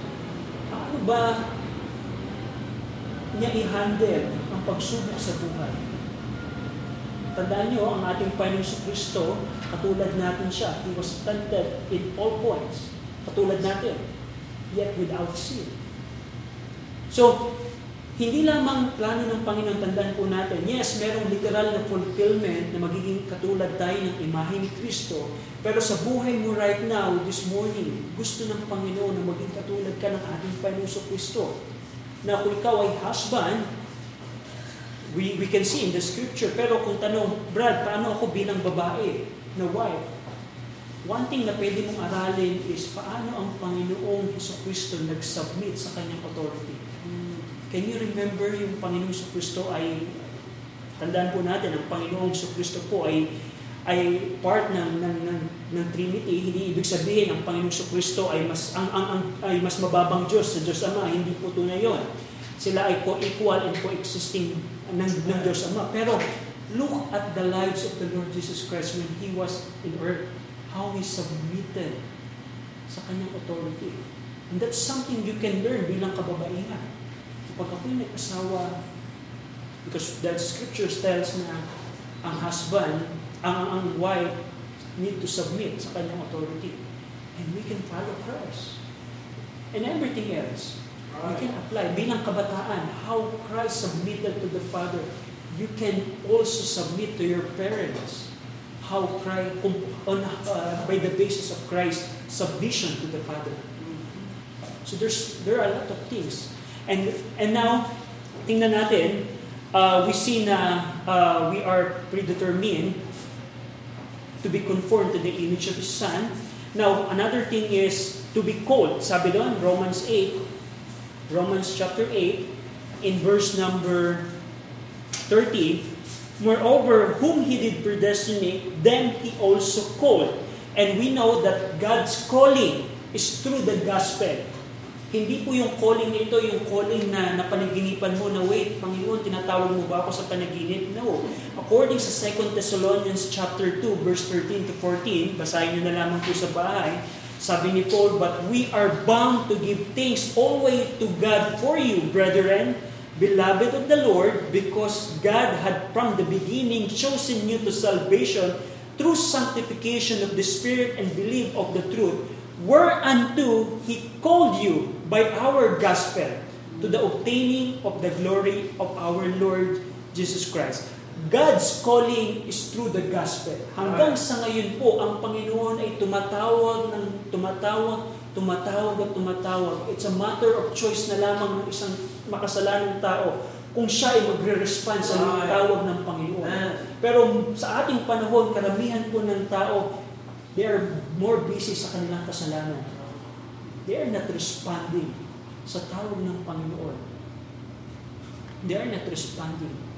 Paano ba niya i-handle ang pagsubok sa buhay? Tandaan niyo, ang ating Panginoon si Kristo, katulad natin siya. He was tempted in all points. Katulad natin. Yet without sin. So, hindi lamang plano ng Panginoon, tandaan po natin, yes, merong literal na fulfillment na magiging katulad tayo ng imahe ni Kristo, pero sa buhay mo right now, this morning, gusto ng Panginoon na maging katulad ka ng ating Panginoon sa Kristo. Na kung ikaw ay husband, we, we can see in the scripture, pero kung tanong, Brad, paano ako bilang babae na wife? One thing na pwede mong aralin is paano ang Panginoong Heso Kristo nag-submit sa kanyang authority. Can you remember yung Panginoong Heso Kristo ay, tandaan po natin, ang Panginoong Heso Kristo po ay ay part ng, ng, ng, ng Trinity, hindi ibig sabihin ang Panginoong Kristo ay mas, ang, ang, ang, ay mas mababang Diyos sa Diyos Ama, hindi po tunay yon. Sila ay co-equal and co-existing ng, ng Diyos Ama. Pero look at the lives of the Lord Jesus Christ when He was in earth, how He submitted sa kanyang authority. And that's something you can learn bilang kababaihan. Kapag ako'y nag-asawa, because the scriptures tells na ang husband, ang, ang wife, need to submit sa kanyang authority. And we can follow Christ. And everything else, we can apply. Bilang kabataan, how Christ submitted to the Father, you can also submit to your parents. How Christ, on, uh, by the basis of Christ's submission to the Father. So there's there are a lot of things. And and now, tingnan natin, uh, we see na uh, we are predetermined to be conformed to the image of His Son. Now, another thing is to be called. Sabi doon, Romans 8, Romans chapter 8, in verse number 30, Moreover, whom He did predestinate, them He also called. And we know that God's calling is through the gospel. Hindi po yung calling nito, yung calling na napanaginipan mo na, wait, Panginoon, tinatawag mo ba ako sa panaginip? No. According sa 2 Thessalonians chapter 2, verse 13 to 14, basahin nyo na lamang po sa bahay, sabi ni Paul, But we are bound to give thanks always to God for you, brethren, beloved of the Lord, because God had from the beginning chosen you to salvation through sanctification of the Spirit and belief of the truth, whereunto He called you by our gospel to the obtaining of the glory of our Lord Jesus Christ. God's calling is through the gospel. Hanggang sa ngayon po, ang Panginoon ay tumatawag ng tumatawag, tumatawag at tumatawag. It's a matter of choice na lamang ng isang makasalanang tao kung siya ay magre-respond sa tawag ng Panginoon. Pero sa ating panahon, karamihan po ng tao, they are more busy sa kanilang kasalanan. They are not responding sa tawag ng Panginoon. They are not responding.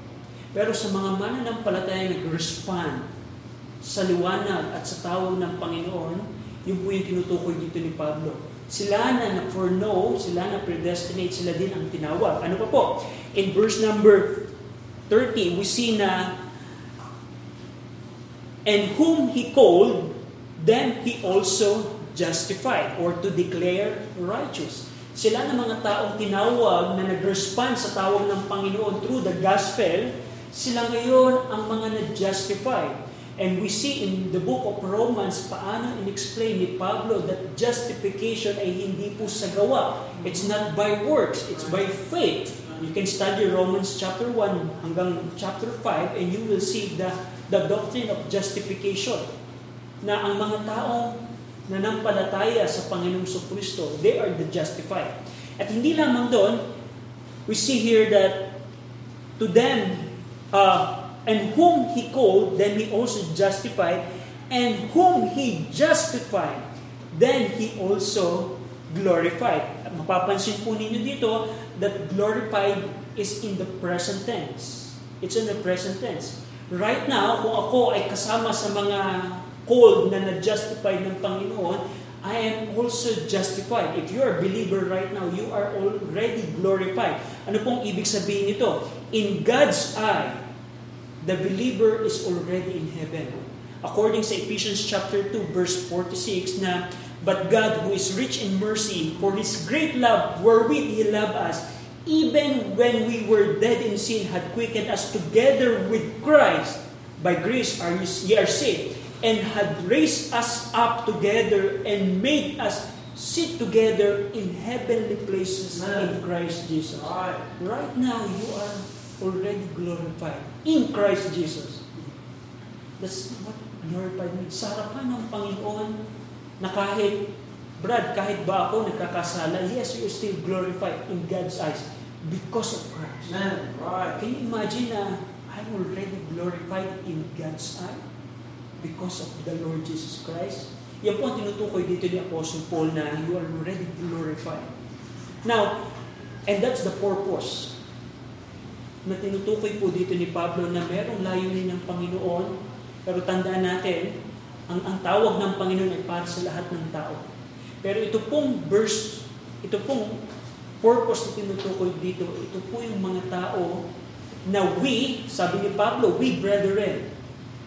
Pero sa mga mananampalataya nag-respond sa liwanag at sa tawag ng Panginoon, yun po yung tinutukoy dito ni Pablo. Sila na na-foreknow, sila na predestinate, sila din ang tinawag. Ano pa po? In verse number 30, we see na, And whom He called, them He also justified, or to declare righteous. Sila na mga taong tinawag na nag-respond sa tawag ng Panginoon through the gospel, sila ngayon ang mga na-justify. And we see in the book of Romans, paano in-explain ni Pablo that justification ay hindi po sa gawa. It's not by works, it's by faith. You can study Romans chapter 1 hanggang chapter 5 and you will see the, the doctrine of justification. Na ang mga taong nanampalataya sa Panginoong Kristo, they are the justified. At hindi lamang doon, we see here that to them, uh, And whom He called, then He also justified. And whom He justified, then He also glorified. Mapapansin po ninyo dito that glorified is in the present tense. It's in the present tense. Right now, kung ako ay kasama sa mga called na na-justify ng Panginoon, I am also justified. If you are a believer right now, you are already glorified. Ano pong ibig sabihin nito? In God's eye, the believer is already in heaven. According sa Ephesians chapter 2 verse 46 na But God who is rich in mercy for His great love wherewith He loved us even when we were dead in sin had quickened us together with Christ by grace are ye are saved and had raised us up together and made us sit together in heavenly places in Christ Jesus. Right now you are already glorified in Christ Jesus. That's what glorified means. Sa harapan ng Panginoon na kahit, Brad, kahit ba ako nagkakasala, yes, you are still glorified in God's eyes because of Christ. Man, right. Can you imagine na I'm already glorified in God's eye because of the Lord Jesus Christ? Yan po ang tinutukoy dito ni Apostle Paul na you are already glorified. Now, and that's the purpose na tinutukoy po dito ni Pablo na merong layunin ng Panginoon, pero tandaan natin, ang, ang tawag ng Panginoon ay para sa lahat ng tao. Pero ito pong verse, ito pong purpose na tinutukoy dito, ito po yung mga tao na we, sabi ni Pablo, we brethren,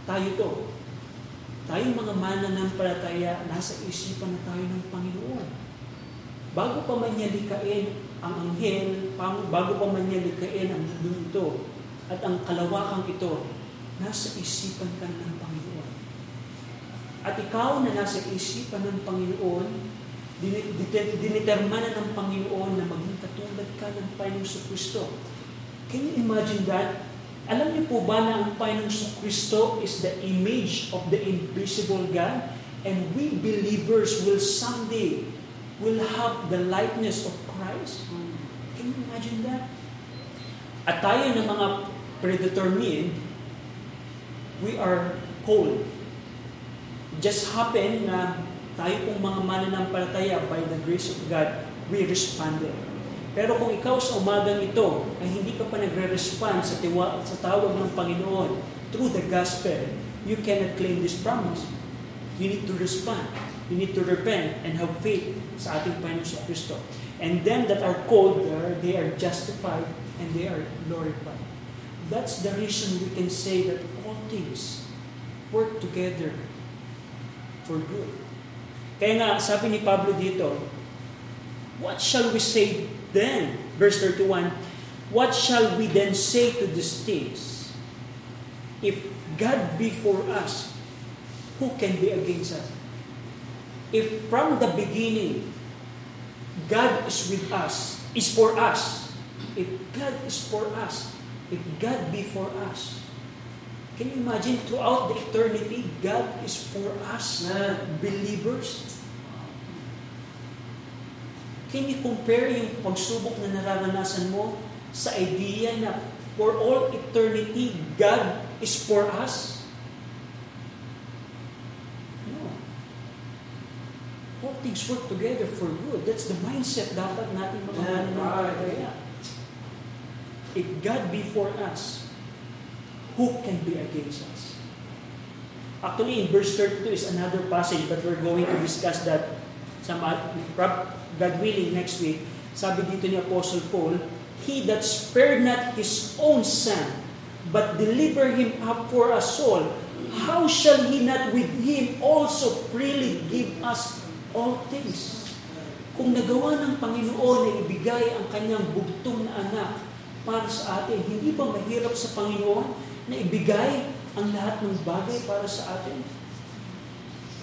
tayo to. Tayong mga mananampalataya, nasa isipan na tayo ng Panginoon. Bago pa man niya ang anghel, bago pa man niya ang mundo ito, at ang kalawakang ito, nasa isipan ka ng Panginoon. At ikaw na nasa isipan ng Panginoon, dinitermana ng Panginoon na maging katulad ka ng Panginoong Kristo. Can you imagine that? Alam niyo po ba na ang Panginoong Kristo is the image of the invisible God? And we believers will someday will have the likeness of Christ? Can you imagine that? At tayo ng mga predetermined, we are called. Just happen na tayo pong mga mananampalataya by the grace of God, we responded. Pero kung ikaw sa umagang ito ay hindi ka pa nagre-respond sa, tiwa, sa tawag ng Panginoon through the gospel, you cannot claim this promise. You need to respond. You need to repent and have faith sa ating Panginoon Kristo. And them that are called there, they are justified and they are glorified. That's the reason we can say that all things work together for good. Kaya nga, sabi ni Pablo dito, What shall we say then? Verse 31, What shall we then say to these things? If God be for us, who can be against us? If from the beginning, God is with us, is for us, if God is for us, if God be for us, can you imagine throughout the eternity, God is for us, believers? Can you compare yung pagsubok na nararanasan mo sa idea na for all eternity, God is for us? No. All things work together for good. That's the mindset dapat natin mga Yeah, mananampalataya. If God be for us, who can be against us? Actually, in verse 32 is another passage, but we're going to discuss that Rob- God willing, next week, sabi dito ni Apostle Paul, He that spared not His own Son, but delivered Him up for us all, how shall He not with Him also freely give us all things? Kung nagawa ng Panginoon na ibigay ang kanyang bugtong na anak para sa atin, hindi ba mahirap sa Panginoon na ibigay ang lahat ng bagay para sa atin?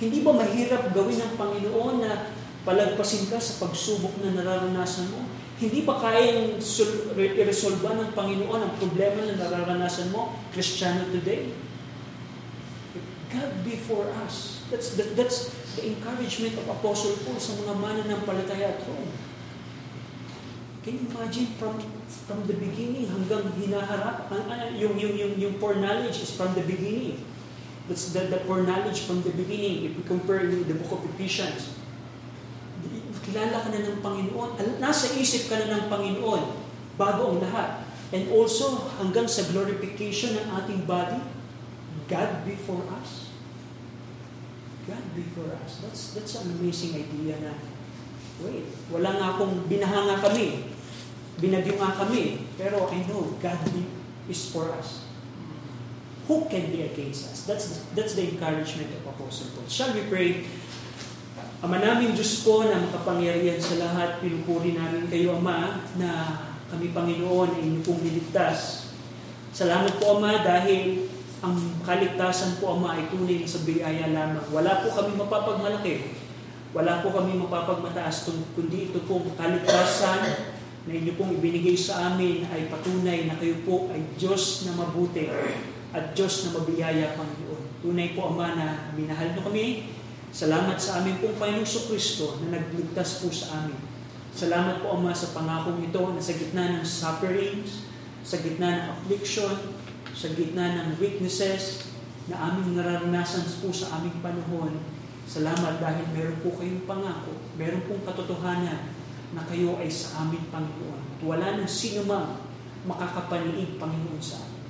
Hindi ba mahirap gawin ng Panginoon na palagpasin ka sa pagsubok na nararanasan mo? Hindi ba kayang sol- re- iresolba ng Panginoon ang problema na nararanasan mo, Kristiyano today? God before us. That's, that, that's the encouragement of Apostle Paul sa mga mananampalataya at Rome. Can you imagine from from the beginning hanggang hinaharap yung yung yung yung foreknowledge is from the beginning. That's the, the foreknowledge from the beginning if we compare with the book of Ephesians. Kilala ka na ng Panginoon. Nasa isip ka na ng Panginoon bago ang lahat. And also hanggang sa glorification ng ating body, God before us. God before us. That's that's an amazing idea na wait, wala nga akong binahanga kami. Binagyo nga kami. Pero I know God be- is for us. Who can be against us? That's the, that's the encouragement of Apostle Paul. Shall we pray? Ama namin Diyos po na makapangyarihan sa lahat, pinupuri namin kayo Ama na kami Panginoon ay inyong pong niligtas. Salamat po Ama dahil ang kaligtasan po Ama ay tunay na sa biyaya lamang. Wala po kami mapapagmalaki. Wala po kami mapapagmataas kundi ito pong kaligtasan na inyo pong ibinigay sa amin ay patunay na kayo po ay Diyos na mabuti at Diyos na mabiyaya Panginoon. Tunay po Ama na minahal niyo kami. Salamat sa amin pong Panginoong Kristo na nagligtas po sa amin. Salamat po Ama sa pangakong ito na sa gitna ng sufferings, sa gitna ng affliction, sa gitna ng weaknesses na aming nararanasan po sa aming panahon. Salamat dahil meron po kayong pangako, meron pong katotohanan na kayo ay sa aming Panginoon. At wala nang sino mang makakapaniig Panginoon sa amin.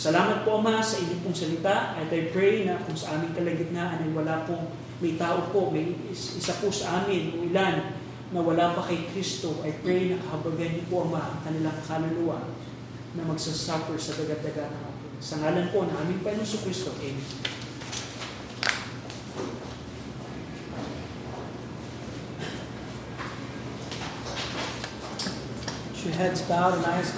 Salamat po Ama sa inyong pong salita at I pray na kung sa aming kalagitnaan ay wala pong may tao po, may is- isa po sa amin o ilan na wala pa kay Kristo, I pray na kahabagan niyo po Ama ang kanilang kaluluwa na magsasuffer sa dagat-dagat ng atin. Sa ngalan po na aming Panginoon sa Kristo. Amen. Your heads bowed and eyes